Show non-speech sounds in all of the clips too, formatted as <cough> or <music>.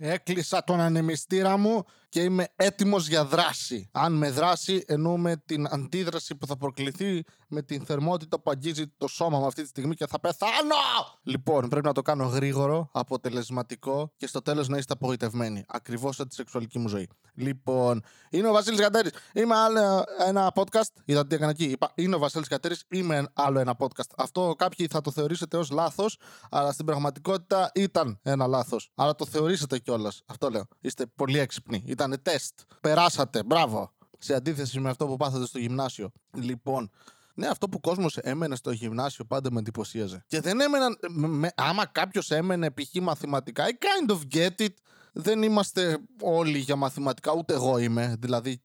Έκλεισα τον ανεμιστήρα μου και είμαι έτοιμος για δράση. Αν με δράση εννοούμε την αντίδραση που θα προκληθεί με την θερμότητα που αγγίζει το σώμα μου αυτή τη στιγμή και θα πεθάνω! Λοιπόν, πρέπει να το κάνω γρήγορο, αποτελεσματικό και στο τέλος να είστε απογοητευμένοι. Ακριβώς σαν τη σεξουαλική μου ζωή. Λοιπόν, είναι ο Βασίλης Κατέρης. Είμαι άλλο ένα podcast. Είδατε τι έκανα εκεί. Είπα, είναι ο Βασίλης Κατέρης. Είμαι άλλο ένα podcast. Αυτό κάποιοι θα το θεωρήσετε ως λάθος, αλλά στην πραγματικότητα ήταν ένα λάθος. Αλλά το θεωρήσατε κιόλας. Αυτό λέω. Είστε πολύ έξυπνοι. Ήταν τεστ. Περάσατε. Μπράβο. Σε αντίθεση με αυτό που πάθατε στο γυμνάσιο. Λοιπόν, ναι, αυτό που ο κόσμος έμενε στο γυμνάσιο πάντα με εντυπωσίαζε. Και δεν έμεναν. Με, άμα κάποιος έμενε π.χ. μαθηματικά, I kind of get it. Δεν είμαστε όλοι για μαθηματικά, ούτε εγώ είμαι. Δηλαδή,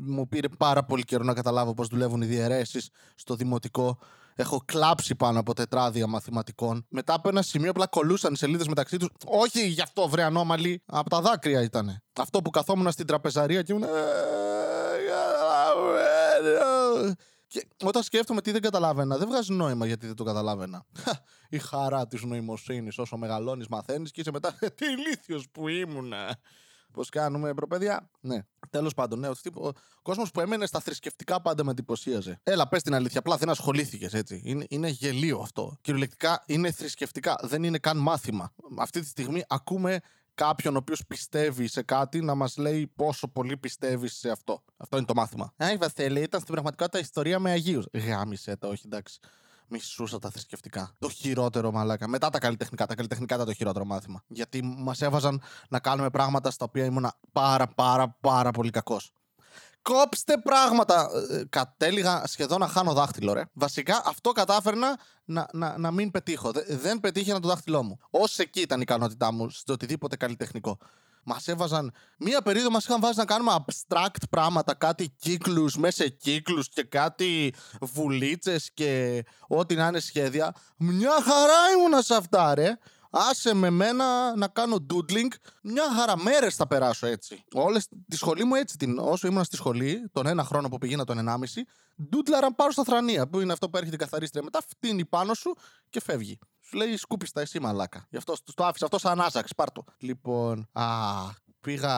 μου πήρε πάρα πολύ καιρό να καταλάβω πώς δουλεύουν οι διαιρέσεις στο δημοτικό. Έχω κλάψει πάνω από τετράδια μαθηματικών. Μετά από ένα σημείο απλά κολούσαν σελίδε μεταξύ του. Όχι γι' αυτό, βρε ανώμαλοι. Από τα δάκρυα ήταν. Αυτό που καθόμουν στην τραπεζαρία και ήμουν. Και όταν σκέφτομαι τι δεν καταλάβαινα, δεν βγάζει νόημα γιατί δεν το καταλάβαινα. Η χαρά τη νοημοσύνη. Όσο μεγαλώνει, μαθαίνει και είσαι μετά. Τι ηλίθιο που ήμουνα. Πώς κάνουμε, προπαίδεια. Ναι. Τέλος πάντων, ναι, ο κόσμος που έμενε στα θρησκευτικά πάντα με εντυπωσίαζε. Έλα, πες την αλήθεια. Απλά δεν ασχολήθηκες έτσι. Είναι, είναι γελίο αυτό. Κυριολεκτικά είναι θρησκευτικά. Δεν είναι καν μάθημα. Αυτή τη στιγμή ακούμε κάποιον ο οποίος πιστεύει σε κάτι να μας λέει πόσο πολύ πιστεύεις σε αυτό. Αυτό είναι το μάθημα. Άι, Βασίλη, ήταν στην πραγματικότητα ιστορία με Αγίους. Γάμισε το, όχι εντάξει. Μισούσα τα θρησκευτικά. Το χειρότερο μαλάκα. Μετά τα καλλιτεχνικά. Τα καλλιτεχνικά ήταν το χειρότερο μάθημα. Γιατί μας έβαζαν να κάνουμε πράγματα στα οποία ήμουν πάρα πάρα πάρα πολύ κακός. Κόψτε πράγματα. Ε, κατέληγα σχεδόν να χάνω δάχτυλο, ρε. Βασικά αυτό κατάφερνα να, να, να μην πετύχω. Δεν πετύχαινα το δάχτυλό μου. Ω εκεί ήταν η ικανότητά μου στο οτιδήποτε καλλιτεχνικό. Μας έβαζαν. Μία περίοδο μας είχαν βάζει να κάνουμε abstract πράγματα, κάτι κύκλους μέσα σε κύκλους και κάτι βουλίτσες και ό,τι να είναι σχέδια. Μια χαρά ήμουνα σε αυτά, ρε. Άσε με μένα να κάνω doodling. Μια χαρά μέρες θα περάσω έτσι. Όλες, τη σχολή μου έτσι την. Όσο ήμουν στη σχολή, τον ένα χρόνο που πήγαινα τον ενάμιση, ντούτλαραν πάρω στα θρανία. Που είναι αυτό που έρχεται η καθαρίστρια μετά, φτύνει πάνω σου και φεύγει. Σου λέει σκούπιστα εσύ μαλάκα. Γι' αυτό το άφησα αυτό σαν άσαξ. Πάρτο. Λοιπόν. Α, πήγα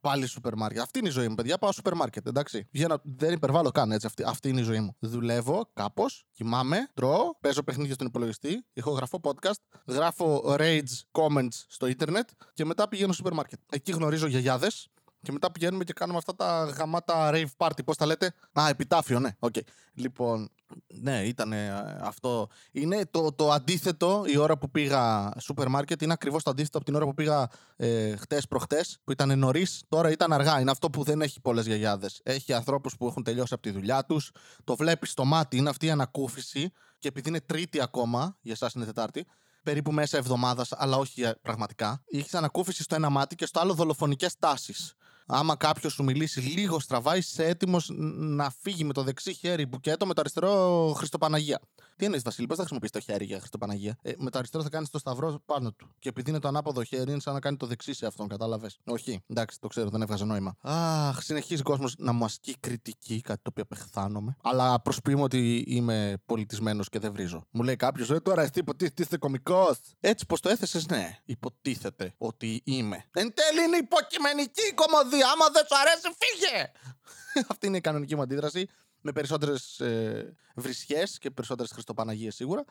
πάλι σούπερ μάρκετ. Αυτή είναι η ζωή μου, παιδιά. Πάω σούπερ μάρκετ, εντάξει. Βγαίνω, δεν υπερβάλλω καν έτσι. Αυτή, αυτή είναι η ζωή μου. Δουλεύω κάπως, κοιμάμαι, τρώω, παίζω παιχνίδια στον υπολογιστή, ηχογραφώ podcast, γράφω rage comments στο ίντερνετ και μετά πηγαίνω σούπερ μάρκετ. Εκεί γνωρίζω γιαγιάδες, και μετά πηγαίνουμε και κάνουμε αυτά τα γαμάτα rave party. Πώς τα λέτε; Α, επιτάφιο, ναι. Okay. Λοιπόν, ναι, ήταν αυτό. Είναι το, το αντίθετο η ώρα που πήγα σούπερ μάρκετ. Είναι ακριβώς το αντίθετο από την ώρα που πήγα ε, χτες προχτές, που ήταν νωρίς. Τώρα ήταν αργά. Είναι αυτό που δεν έχει πολλές γιαγιάδες. Έχει ανθρώπους που έχουν τελειώσει από τη δουλειά τους. Το βλέπεις στο μάτι. Είναι αυτή η ανακούφιση. Και επειδή είναι Τρίτη ακόμα, για εσάς είναι Τετάρτη, περίπου μέσα εβδομάδας, αλλά όχι πραγματικά. Έχει ανακούφιση στο ένα μάτι και στο άλλο δολοφονικές τάσεις άμα κάποιος σου μιλήσει λίγο στραβά, είσαι έτοιμος να φύγει με το δεξί χέρι μπουκέτο, με το αριστερό Χριστοπαναγία. Τι εννοείς, Βασίλη, πώς θα χρησιμοποιήσει το χέρι για Χριστοπαναγία; Ε, με το αριστερό θα κάνεις το σταυρό πάνω του. Και επειδή είναι το ανάποδο χέρι, είναι σαν να κάνει το δεξί σε αυτόν, κατάλαβες; Όχι, εντάξει, το ξέρω, δεν έβγαζε νόημα. Αχ, συνεχίζει ο κόσμος να μου ασκεί κριτική, κάτι το οποίο απεχθάνομαι. Αλλά προσποιούμε ότι είμαι πολιτισμένος και δεν βρίζω. Μου λέει κάποιος, Ε, τώρα εσύ υποτίθεται είστε κωμικός. Έτσι πως το έθεσες, ναι, υποτίθεται ότι είμαι. Εν τέλει είναι υποκειμενική κομμωδία άμα δεν σου αρέσει, φύγε! <laughs> Αυτή είναι η κανονική μου αντίδραση. Με περισσότερες ε, βρισιές και περισσότερες Χριστοπαναγίες σίγουρα.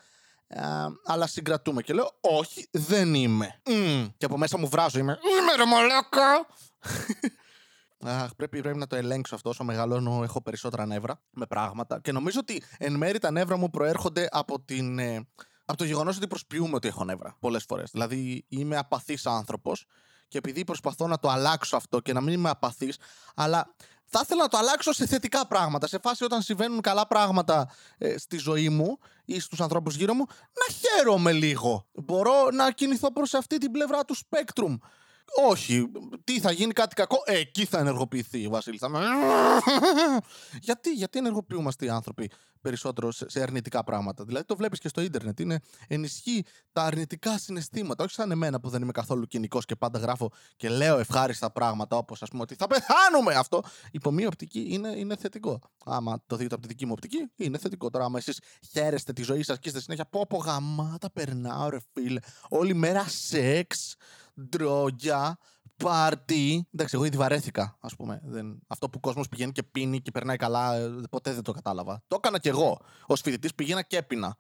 Ε, αλλά συγκρατούμε και λέω, Όχι, δεν είμαι. Mm. Και από μέσα μου βράζω, είμαι. Είμαι ρε μαλάκα! <laughs> Αχ, πρέπει, πρέπει να το ελέγξω αυτό. Όσο μεγαλώνω, έχω περισσότερα νεύρα με πράγματα. Και νομίζω ότι εν μέρει τα νεύρα μου προέρχονται από την. Ε, από το γεγονός ότι προσποιούμε ότι έχω νεύρα πολλές φορές. Δηλαδή, είμαι απαθής άνθρωπος και επειδή προσπαθώ να το αλλάξω αυτό και να μην είμαι απαθής, αλλά θα ήθελα να το αλλάξω σε θετικά πράγματα. Σε φάση όταν συμβαίνουν καλά πράγματα ε, στη ζωή μου ή στους ανθρώπους γύρω μου, να χαίρομαι λίγο. Μπορώ να κινηθώ προς αυτή την πλευρά του σπέκτρουμ. Όχι. Τι θα γίνει κάτι κακό. Ε, εκεί θα ενεργοποιηθεί η Βασίλη. γιατί, γιατί ενεργοποιούμαστε οι άνθρωποι περισσότερο σε αρνητικά πράγματα; Δηλαδή το βλέπεις και στο ίντερνετ. Είναι, ενισχύει τα αρνητικά συναισθήματα. Όχι σαν εμένα που δεν είμαι καθόλου κοινικός και πάντα γράφω και λέω ευχάριστα πράγματα όπως ας πούμε ότι θα πεθάνουμε αυτό. Υπό μία οπτική είναι, είναι θετικό. Άμα το δείτε από τη δική μου οπτική, είναι θετικό. Τώρα, άμα εσείς χαίρεστε τη ζωή σας και είστε συνέχεια πω πω γαμάτα περνάω, ρε φίλε. Όλη μέρα σεξ ντρόγια, πάρτι. Εντάξει, εγώ ήδη βαρέθηκα, ας πούμε. Δεν... Αυτό που ο κόσμος πηγαίνει και πίνει και περνάει καλά, ε, ποτέ δεν το κατάλαβα. Το έκανα κι εγώ. Ω φοιτητής πήγαινα και έπινα.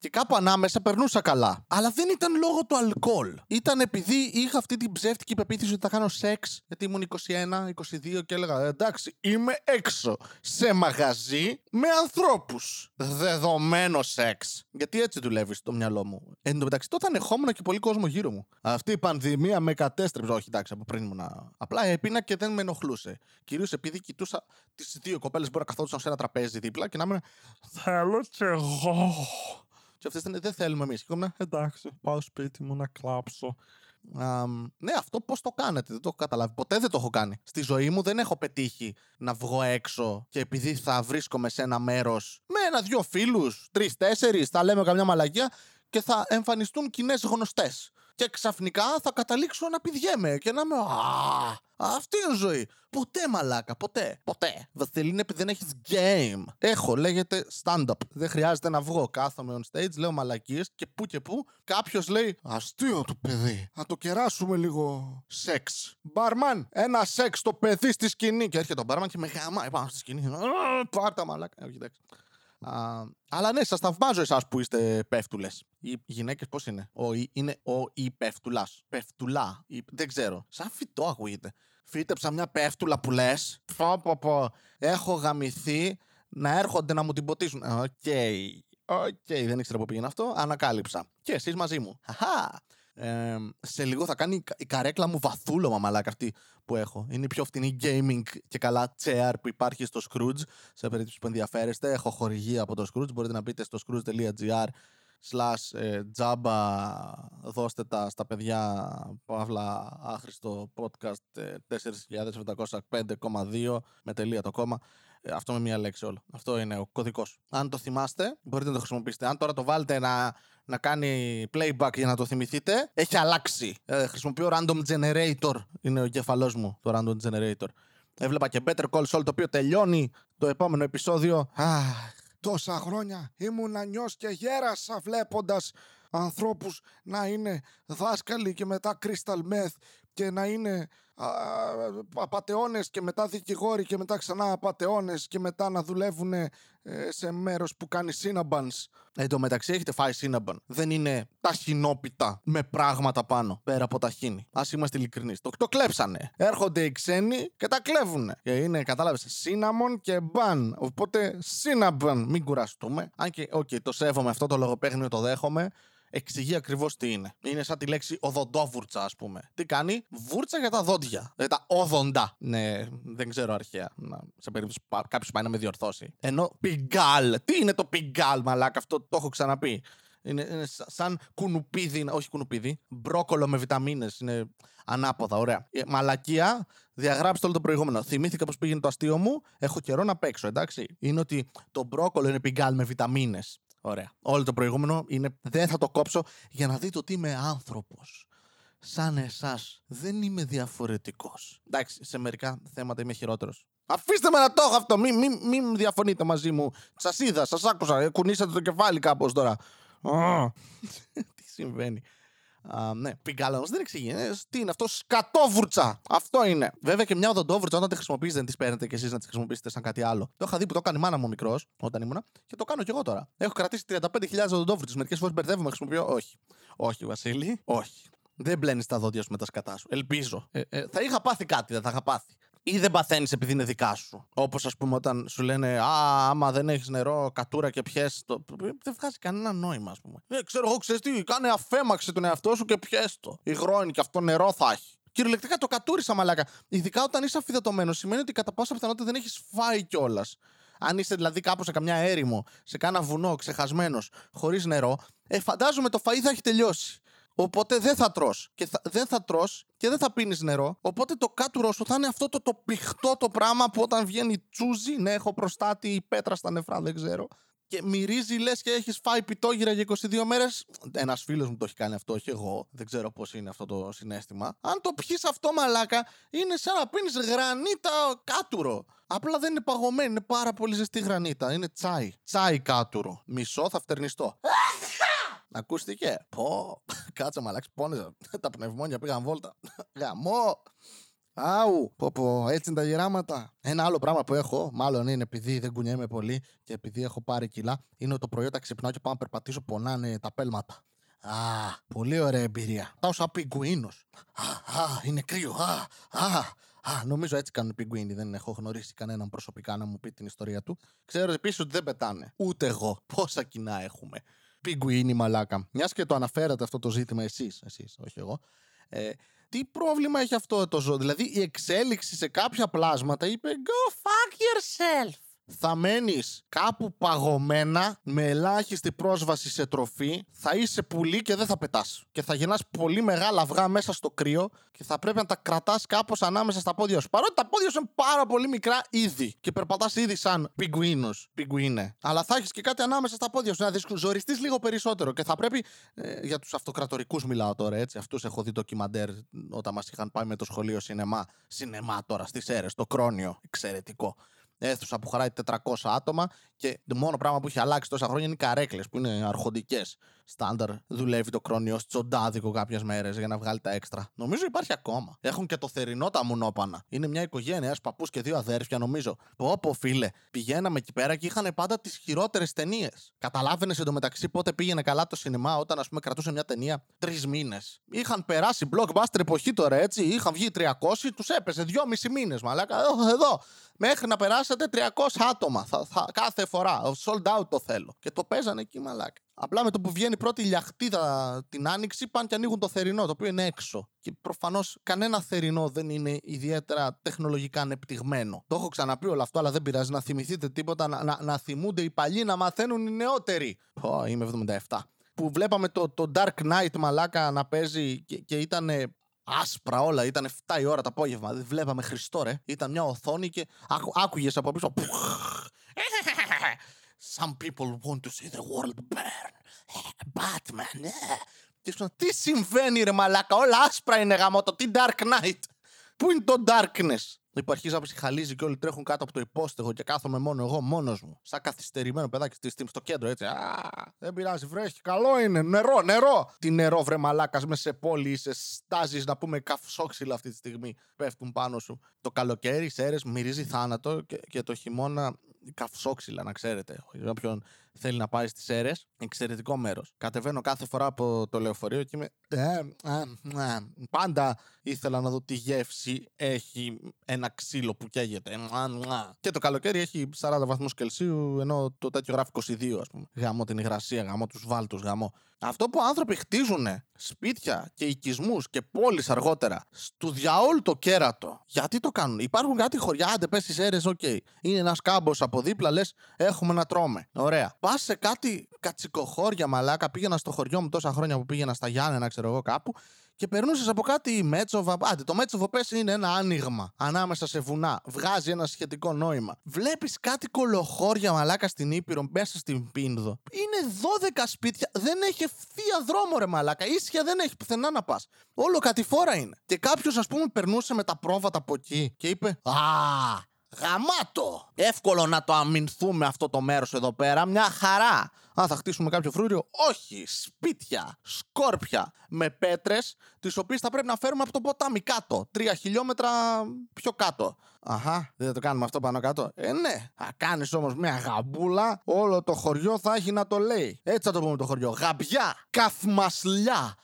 Και κάπου ανάμεσα περνούσα καλά. Αλλά δεν ήταν λόγω του αλκοόλ. Ήταν επειδή είχα αυτή την ψεύτικη πεποίθηση ότι θα κάνω σεξ, γιατί ήμουν 21, 22 και έλεγα εντάξει, είμαι έξω σε μαγαζί με ανθρώπους. Δεδομένο σεξ. Γιατί έτσι δουλεύει στο μυαλό μου. Εν τω μεταξύ, τότε ανεχόμουν και πολύ κόσμο γύρω μου. Αυτή η πανδημία με κατέστρεψε. Όχι, εντάξει, από πριν ήμουν. Απλά έπεινα και δεν με ενοχλούσε. Κυρίως επειδή κοιτούσα τις δύο κοπέλες που καθόντουσαν σε ένα τραπέζι δίπλα και να είμαι. Θέλω κι εγώ. Και αυτές ήταν δεν θέλουμε εμείς. Και εγώ εντάξει, πάω σπίτι μου να κλάψω. Um, ναι, αυτό πώς το κάνετε, δεν το έχω καταλάβει. Ποτέ δεν το έχω κάνει. Στη ζωή μου δεν έχω πετύχει να βγω έξω και επειδή θα βρίσκομαι σε ένα μέρος με ένα-δυο φίλους, τρει-τέσσερι, θα λέμε καμιά μαλαγία και θα εμφανιστούν κοινές γνωστές. Και ξαφνικά θα καταλήξω να πηδιέμαι και να είμαι. Α, αυτή είναι η ζωή. Ποτέ μαλάκα, ποτέ. Ποτέ. Βασιλίνη, επειδή δεν έχεις game. Έχω, λέγεται stand-up. Δεν χρειάζεται να βγω. Κάθομαι on stage, λέω μαλακίες και που και που κάποιος λέει Αστείο το παιδί. Να το κεράσουμε λίγο σεξ. Μπάρμαν, ένα σεξ το παιδί στη σκηνή. Και έρχεται ο μπάρμαν και με γαμάει πάνω στη σκηνή. Πάρτα μαλάκα. Όχι, εντάξει. Α, αλλά ναι, σας θαυμάζω εσάς που είστε πέφτουλες. Οι γυναίκες πώς είναι; Ο, είναι ο ή πέφτουλας. Πέφτουλα. δεν ξέρω. Σαν φυτό ακούγεται. Φύτεψα μια πέφτουλα που λες. Πω, πω, πω. Έχω γαμηθεί να έρχονται να μου την ποτίσουν. OK. Okay. OK, okay. δεν ήξερα που πήγαινε αυτό. Ανακάλυψα. Και εσείς μαζί μου. Χαχά. Ε, σε λίγο θα κάνει η καρέκλα μου βαθούλωμα μαλάκα αυτή που έχω. Είναι η πιο φτηνή gaming και καλά chair που υπάρχει στο Skroutz. Σε περίπτωση που ενδιαφέρεστε, έχω χορηγία από το Skroutz. Μπορείτε να μπείτε στο skroutz.gr slash ε, τζάμπα δώστε τα στα παιδιά παύλα άχρηστο podcast 4705,2 με τελεία το κόμμα ε, αυτό με μία λέξη όλο. Αυτό είναι ο κωδικός. Αν το θυμάστε, μπορείτε να το χρησιμοποιήσετε. Αν τώρα το βάλετε να, να κάνει playback για να το θυμηθείτε, έχει αλλάξει. Ε, χρησιμοποιώ random generator. Είναι ο κεφαλό μου το random generator. Έβλεπα και Better Call Saul το οποίο τελειώνει το επόμενο επεισόδιο. Αχ, τόσα χρόνια ήμουν νιός και γέρασα βλέποντας ανθρώπους να είναι δάσκαλοι και μετά crystal meth και να είναι απατεώνες και μετά δικηγόροι και μετά ξανά απατεώνες και μετά να δουλεύουν ε, σε μέρος που κάνει cinnabuns. Εν τω μεταξύ έχετε φάει cinnabun. Δεν είναι ταχινόπιτα με πράγματα πάνω πέρα από ταχίνι. Ας είμαστε ειλικρινείς. Το, το κλέψανε. Έρχονται οι ξένοι και τα κλέβουν. Και είναι, κατάλαβες, cinnamon και bun. Οπότε cinnabun. Μην κουραστούμε. Αν και, OK, okay, το σέβομαι αυτό το λογοπαίγνιο, το δέχομαι εξηγεί ακριβώς τι είναι. Είναι σαν τη λέξη οδοντόβουρτσα, ας πούμε. Τι κάνει, βούρτσα για τα δόντια. Δηλαδή τα όδοντα. Ναι, δεν ξέρω αρχαία. Να, σε περίπτωση που κάποιος πάει να με διορθώσει. Ενώ πιγκάλ. Τι είναι το πιγκάλ, μαλάκα, αυτό το έχω ξαναπεί. Είναι, είναι σαν κουνουπίδι, όχι κουνουπίδι, μπρόκολο με βιταμίνες. Είναι ανάποδα, ωραία. Ε, μαλακία, διαγράψτε όλο το προηγούμενο. Θυμήθηκα πώς πήγαινε το αστείο μου, έχω καιρό να παίξω, εντάξει. Είναι ότι το μπρόκολο είναι πιγκάλ με βιταμίνες. Ωραία. Όλο το προηγούμενο είναι δεν θα το κόψω για να δείτε ότι είμαι άνθρωπος. Σαν εσάς. Δεν είμαι διαφορετικός. Εντάξει, σε μερικά θέματα είμαι χειρότερος. Αφήστε με να το έχω αυτό. Μην μη, μη διαφωνείτε μαζί μου. Σας είδα, σας άκουσα. Κουνήσατε το κεφάλι κάπως τώρα. <laughs> Τι συμβαίνει. Uh, ναι, πιγκάλα όμω δεν εξηγείς. Ε, τι είναι αυτό, σκατόβουρτσα. Αυτό είναι. Βέβαια και μια οδοντόβουρτσα όταν τη χρησιμοποιείτε δεν της παίρνετε και εσείς να τη χρησιμοποιήσετε σαν κάτι άλλο. Το είχα δει που το έκανε η μάνα μου μικρός όταν ήμουνα και το κάνω κι εγώ τώρα. Έχω κρατήσει 35.000 οδοντόβουρτσε. Μερικές φορές μπερδεύομαι, χρησιμοποιώ. Όχι. Όχι, Βασίλη. Όχι. Δεν μπλένεις τα δόντια σου με τα σκατά σου. Ελπίζω. Ε, ε, θα είχα πάθει κάτι, δεν θα είχα πάθει ή δεν παθαίνεις επειδή είναι δικά σου. Όπως ας πούμε όταν σου λένε Α, άμα δεν έχεις νερό, κατούρα και πιες το. Δεν βγάζει κανένα νόημα, ας πούμε. Ε, ξέρω εγώ, ξέρεις τι, κάνε αφέμαξη τον εαυτό σου και πιες το. Υγρώνει και αυτό νερό θα έχει. Κυριολεκτικά το κατούρισα μαλάκα. Ειδικά όταν είσαι αφιδατωμένο, σημαίνει ότι κατά πάσα πιθανότητα δεν έχεις φάει κιόλας. Αν είσαι δηλαδή κάπου σε καμιά έρημο, σε κάνα βουνό, ξεχασμένος, χωρίς νερό, ε, φαντάζομαι το φαΐ θα έχει τελειώσει. Οπότε δεν θα τρως. Και θα, δεν θα τρως και δεν θα πίνεις νερό. Οπότε το κάτουρό σου θα είναι αυτό το, το πηχτό το πράγμα που όταν βγαίνει τσούζι, ναι, έχω προστάτη ή πέτρα στα νεφρά, δεν ξέρω. Και μυρίζει, λες και έχεις φάει πιτόγυρα για 22 μέρες. Ένας φίλος μου το έχει κάνει αυτό, όχι εγώ. Δεν ξέρω πώς είναι αυτό το συνέστημα. Αν το πιεις αυτό, μαλάκα, είναι σαν να πίνεις γρανίτα κάτουρο. Απλά δεν είναι παγωμένη, είναι πάρα πολύ ζεστή γρανίτα. Είναι τσάι. Τσάι κάτουρο. Μισό θα φτερνιστώ. Ακούστηκε. Πω, κάτσε μαλάξ, πόνεζα. Τα πνευμόνια πήγαν βόλτα. Γαμό. Άου, πω, πω, έτσι είναι τα γεράματα. Ένα άλλο πράγμα που έχω, μάλλον είναι επειδή δεν κουνιέμαι πολύ και επειδή έχω πάρει κιλά, είναι ότι το πρωί όταν ξυπνάω και πάω να περπατήσω, πονάνε τα πέλματα. Α, πολύ ωραία εμπειρία. Πάω σαν πιγκουίνος. Α, α, είναι κρύο. Α, α, α, νομίζω έτσι κάνουν οι πιγκουίνοι. Δεν έχω γνωρίσει κανέναν προσωπικά να μου πει την ιστορία του. Ξέρω επίσης ότι δεν πετάνε. Ούτε εγώ. Πόσα κοινά έχουμε. Πιγκουίνι μαλάκα. Μιας και το αναφέρατε αυτό το ζήτημα εσείς, εσείς, όχι εγώ. Ε, τι πρόβλημα έχει αυτό το ζώο; Δηλαδή η εξέλιξη σε κάποια πλάσματα είπε Go fuck yourself θα μένεις κάπου παγωμένα με ελάχιστη πρόσβαση σε τροφή, θα είσαι πουλί και δεν θα πετάς. Και θα γεννά πολύ μεγάλα αυγά μέσα στο κρύο και θα πρέπει να τα κρατάς κάπως ανάμεσα στα πόδια σου. Παρότι τα πόδια σου είναι πάρα πολύ μικρά ήδη και περπατάς ήδη σαν πιγκουίνος, πιγκουίνε. Αλλά θα έχεις και κάτι ανάμεσα στα πόδια σου να ζοριστεί λίγο περισσότερο και θα πρέπει. Ε, για τους αυτοκρατορικούς μιλάω τώρα έτσι. Αυτούς έχω δει ντοκιμαντέρ όταν μας είχαν πάει με το σχολείο σινεμά. Σινεμά τώρα στις αίρες, το κρόνιο. Εξαιρετικό αίθουσα που χωράει 400 άτομα και το μόνο πράγμα που έχει αλλάξει τόσα χρόνια είναι οι καρέκλες που είναι αρχοντικές. Στάνταρ δουλεύει το κρόνιο τσοντάδικο κάποιες μέρες για να βγάλει τα έξτρα. Νομίζω υπάρχει ακόμα. Έχουν και το θερινό τα μουνόπανα. Είναι μια οικογένεια, ένας παππούς και δύο αδέρφια, νομίζω. Πω, πω, φίλε. Πηγαίναμε εκεί πέρα και είχαν πάντα τις χειρότερες ταινίες. Καταλάβαινες εντωμεταξύ πότε πήγαινε καλά το σινεμά όταν ας πούμε κρατούσε μια ταινία τρεις μήνες. Είχαν περάσει blockbuster εποχή τώρα έτσι. Είχαν βγει 300, τους έπεσε δυόμισι μήνες μαλάκα. Εδώ. Μέχρι να περάσετε 300 άτομα θα, θα, κάθε φορά. Sold out το θέλω. Και το παίζανε εκεί μαλάκα. Απλά με το που βγαίνει η πρώτη λιαχτίδα την άνοιξη πάνε και ανοίγουν το θερινό, το οποίο είναι έξω. Και προφανώς κανένα θερινό δεν είναι ιδιαίτερα τεχνολογικά ανεπτυγμένο. Το έχω ξαναπεί όλο αυτό, αλλά δεν πειράζει να θυμηθείτε τίποτα, να, να, να θυμούνται οι παλιοί, να μαθαίνουν οι νεότεροι. Πω, είμαι 77. Που βλέπαμε το, το Dark Knight μαλάκα να παίζει και, και ήταν άσπρα όλα. Ήταν 7 η ώρα το απόγευμα. Δεν βλέπαμε Χριστό, ρε. Ήταν μια οθόνη και άκου, άκουγες από πίσω. Some people want to see the world burn. Batman. Και σου τι συμβαίνει ρε μαλάκα, όλα άσπρα είναι γαμότο, τι Dark Knight. Πού είναι το Darkness; Υπάρχει να ψυχαλίζει και όλοι τρέχουν κάτω από το υπόστεγο και κάθομαι μόνο εγώ, μόνος μου. Σαν καθυστερημένο παιδάκι στη στιγμή στο κέντρο, έτσι. Α, δεν πειράζει, βρέχει. Καλό είναι. Νερό, νερό. Τι νερό, βρε μαλάκας μες σε πόλη, σε στάζεις να πούμε καυσόξυλα αυτή τη στιγμή. Πέφτουν πάνω σου. Το καλοκαίρι, σέρες, μυρίζει θάνατο και, και το χειμώνα καυσόξυλα, να ξέρετε. Όποιον θέλει να πάει στις Σέρρες, εξαιρετικό μέρος. Κατεβαίνω κάθε φορά από το λεωφορείο και είμαι. Ε, ε, ε, πάντα ήθελα να δω τι γεύση έχει ένα ξύλο που καίγεται. Και το καλοκαίρι έχει 40 βαθμούς Κελσίου, ενώ το τέτοιο γράφει 22, ας πούμε. Γαμώ την υγρασία, γαμώ τους βάλτους, γαμώ. Αυτό που άνθρωποι χτίζουν σπίτια και οικισμούς και πόλεις αργότερα στο διαόλου το κέρατο. Γιατί το κάνουν; Υπάρχουν κάτι χωριά, άντε πες στις αίρε, οκ. Είναι ένας κάμπος από δίπλα, λες, έχουμε να τρώμε. Ωραία. Πα σε κάτι κατσικοχώρια μαλάκα. Πήγαινα στο χωριό μου τόσα χρόνια που πήγαινα στα Γιάννενα, ξέρω εγώ κάπου και περνούσες από κάτι Μέτσοβα. Άντε, το Μέτσοβο πες είναι ένα άνοιγμα ανάμεσα σε βουνά. Βγάζει ένα σχετικό νόημα. Βλέπεις κάτι κολοχώρια μαλάκα στην Ήπειρο μέσα στην Πίνδο. Είναι 12 σπίτια. Δεν έχει ευθεία δρόμο, ρε μαλάκα. Ίσια δεν έχει πουθενά να πας. Όλο κατηφόρα είναι. Και κάποιος, ας πούμε, περνούσε με τα πρόβατα από εκεί και είπε Α, Γαμάτο! Εύκολο να το αμυνθούμε αυτό το μέρος εδώ πέρα. Μια χαρά. Α, θα χτίσουμε κάποιο φρούριο. Όχι. Σπίτια, σκόρπια με πέτρες, τις οποίες θα πρέπει να φέρουμε από το ποτάμι κάτω. Τρία χιλιόμετρα πιο κάτω. Αχά, δεν θα το κάνουμε αυτό πάνω κάτω. Ε, ναι. Θα κάνεις όμως μια γαμπούλα, όλο το χωριό θα έχει να το λέει. Έτσι θα το πούμε το χωριό. Γαμπιά, καθμασλιά.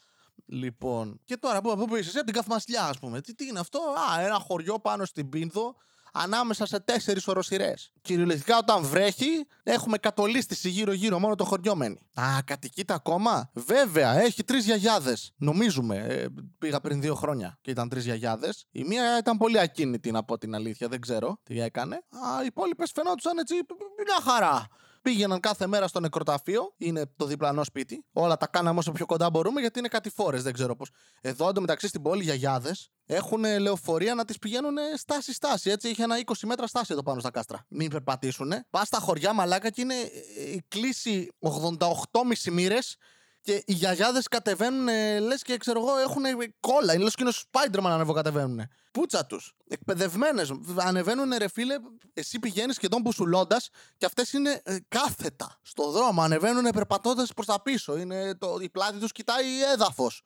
Λοιπόν, και τώρα που, που είσαι, από την Καθμασλιά, ας πούμε. Τι, τι είναι αυτό, Α, ένα χωριό πάνω στην Πίνδο, ανάμεσα σε τέσσερις οροσυρές. Κυριολεκτικά όταν βρέχει, έχουμε κατολίστηση γύρω-γύρω, μόνο το χωριό μένει. Α, κατοικείται ακόμα; Βέβαια, έχει τρεις γιαγιάδες. Νομίζουμε. Ε, πήγα πριν δύο χρόνια και ήταν τρεις γιαγιάδες. Η μία ήταν πολύ ακίνητη, να πω την αλήθεια, δεν ξέρω τι έκανε. Α, οι υπόλοιπες φαινόντουσαν έτσι μια χαρά. Πήγαιναν κάθε μέρα στο νεκροταφείο, είναι το διπλανό σπίτι. Όλα τα κάναμε όσο πιο κοντά μπορούμε γιατί είναι κατηφόρε, δεν ξέρω πώς. Εδώ εντωμεταξύ στην πόλη γιαγιάδες έχουν λεωφορεία να τις πηγαίνουν στάση-στάση. Έτσι, είχε ένα 20 μέτρα στάση εδώ πάνω στα κάστρα. Μην περπατήσουν. Πας στα χωριά μαλάκα και είναι η κλίση 88,5 μοίρες και οι γιαγιάδες κατεβαίνουν, λες και ξέρω εγώ, έχουν κόλλα. Είναι λες και είναι ο Spider-Man ανεβοκατεβαίνουν. Πούτσα τους. Εκπαιδευμένες. Ανεβαίνουν, ρε φίλε, εσύ πηγαίνεις σχεδόν μπουσουλώντας και αυτές είναι ε, κάθετα στο δρόμο. Ανεβαίνουν περπατώντας προς τα πίσω. Είναι το, η πλάτη τους κοιτάει έδαφος.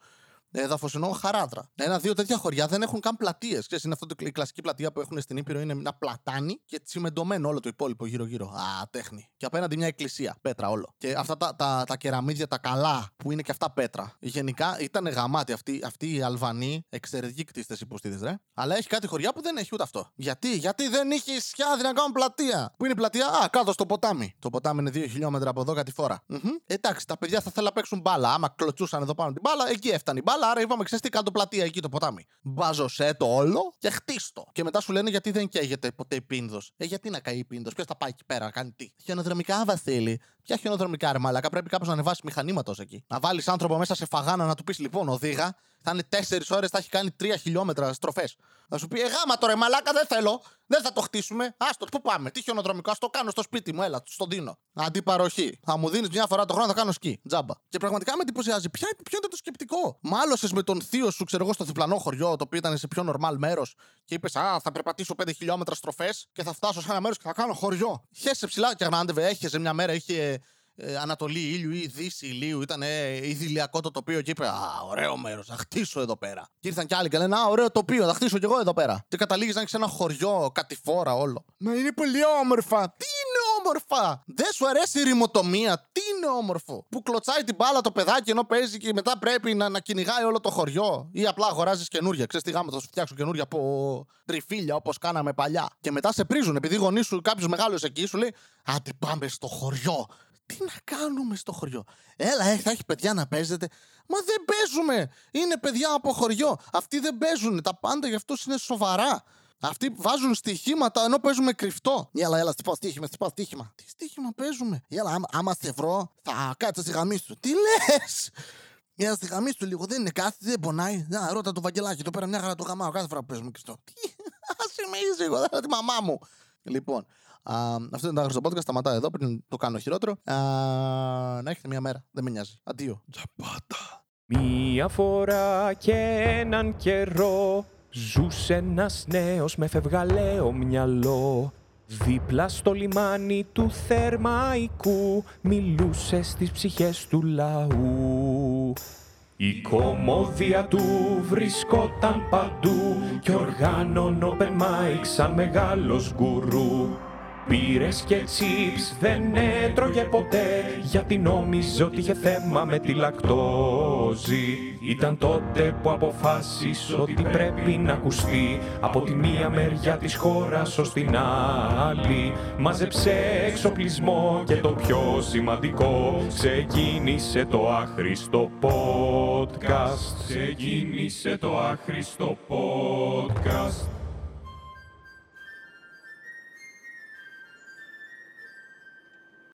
Έδαφο εννοώ χαράδρα. Ένα-δύο τέτοια χωριά δεν έχουν καν πλατείες. Είναι αυτό το, η κλασική πλατεία που έχουν στην Ήπειρο. Είναι ένα πλατάνι και τσιμεντωμένο όλο το υπόλοιπο γύρω-γύρω. Α, τέχνη. Και απέναντι μια εκκλησία. Πέτρα όλο. Και αυτά τα, τα, τα κεραμίδια, τα καλά, που είναι και αυτά πέτρα. Γενικά ήταν γαμάτι αυτή, αυτή η Αλβανή, εξαιρετική κτίστε υποστήδε, ρε. Αλλά έχει κάτι χωριά που δεν έχει ούτε αυτό. Γιατί, γιατί δεν είχε ισιάδι να κάνουν πλατεία. Πού είναι η πλατεία, Α, κάτω στο ποτάμι. Το ποτάμι είναι δύο χιλιόμετρα από εδώ κάτι φορά. Mm-hmm. Εντάξει, τα παιδιά θα θέλουν να παίξουν μπάλα. Άμα κλωτσούσαν εδώ πάνω την μπάλα, εκεί έφτανε η μπάλα άρα είπαμε, ξέρεις τι, κάτω πλατεία εκεί το ποτάμι. Μπάζωσέ το όλο και χτίστο. Και μετά σου λένε γιατί δεν καίγεται ποτέ η πίνδος; Ε, γιατί να καεί η πίνδος, ποιος θα πάει εκεί πέρα να κάνει τι; Χιονοδρομικά, Βασίλη. Ποια χιονοδρομικά, ρε Μαλάκα, πρέπει κάπως να ανεβάσει μηχανήματος εκεί. Να βάλεις άνθρωπο μέσα σε φαγάνα να του πεις λοιπόν, οδήγα, θα είναι 4 ώρες, θα έχει κάνει 3 χιλιόμετρα στροφές. Θα σου πει, Ε, γάμα τώρα, μαλάκα, δεν θέλω. Δεν θα το χτίσουμε. Άστο, πού πάμε. Τι χιονοδρομικό, ας το κάνω στο σπίτι μου, έλα, στον δίνω. Αντιπαροχή. Θα μου δίνεις μια φορά το χρόνο, θα κάνω σκι. Τζάμπα. Και πραγματικά με εντυπωσιάζει. Ποια, ποιο είναι το σκεπτικό; Μάλωσες με τον θείο σου, ξέρω εγώ, στο διπλανό χωριό, το οποίο ήταν σε πιο νορμάλ μέρος και είπες, Α, θα περπατήσω 5 χιλιόμετρα στροφές και θα φτάσω σε ένα μέρος και θα κάνω χωριό. Χέσε ψηλά και αγνάντευε, έχεσε μια μέρα, είχε ε, Ανατολή ήλιου ή Δύση ηλίου. Ήταν ε, ιδηλιακό το τοπίο και είπε Α, ωραίο μέρος, θα χτίσω εδώ πέρα. Και ήρθαν κι άλλοι και λένε Α, ωραίο τοπίο, θα χτίσω κι εγώ εδώ πέρα. Και καταλήγει να έχει ένα χωριό, κατηφόρα όλο. Μα είναι πολύ όμορφα. Τι είναι όμορφα! Δεν σου αρέσει η ρημοτομία. Τι είναι όμορφο. Που κλωτσάει την μπάλα το παιδάκι ενώ παίζει και μετά πρέπει να, να κυνηγάει όλο το χωριό. Ή απλά αγοράζεις καινούρια. Ξέρεις τι γάμα, θα σου φτιάξω καινούρια από τριφύλια όπως κάναμε παλιά. Και μετά σε πρίζουν επειδή γονείς σου κάποιος μεγάλος εκεί σου λέει Άντε πάμε στο χωριό τι να κάνουμε στο χωριό; Έλα, ε, θα έχει παιδιά να παίζετε. Μα δεν παίζουμε. Είναι παιδιά από χωριό. Αυτοί δεν παίζουν. Τα πάντα για αυτού είναι σοβαρά. Αυτοί βάζουν στοιχήματα ενώ παίζουμε κρυφτό. Έλα, έλα, τι στοίχημα, τι στοίχημα. Τι στοίχημα παίζουμε; Έλα, άμα, άμα σε βρω, θα κάτσε στη γαμή σου. Τι λες! Έλα στη γαμή σου λίγο, δεν είναι κάτι, δεν πονάει. Να, ρώτα το βαγγελάκι, το πέρα μια χαρά το γαμάω κάθε φορά που παίζουμε κρυφτό. Τι, <laughs> ας είμαι εγώ, δεν τη μαμά μου. Λοιπόν, Α, αυτό ήταν το άγριστο podcast. Σταματάω εδώ πριν το κάνω χειρότερο. Α, να έχετε μια μέρα. Δεν με νοιάζει. Αντίο. Τζαπάτα. Μία φορά και έναν καιρό ζούσε ένας νέος με φευγαλαίο μυαλό. Δίπλα στο λιμάνι του Θερμαϊκού μιλούσε στις ψυχές του λαού. Η κομμόδια του βρισκόταν παντού και οργάνων open mic σαν μεγάλος γκουρού. Πήρες και τσίπς δεν έτρωγε ποτέ. Γιατί νόμιζε ότι είχε θέμα με τη λακτόζη. Ήταν τότε που αποφάσισε ότι πρέπει να ακουστεί. Από τη μία μεριά της χώρας ως την άλλη. Μάζεψε εξοπλισμό και το πιο σημαντικό. Ξεκίνησε το άχρηστο podcast. Ξεκίνησε το άχρηστο podcast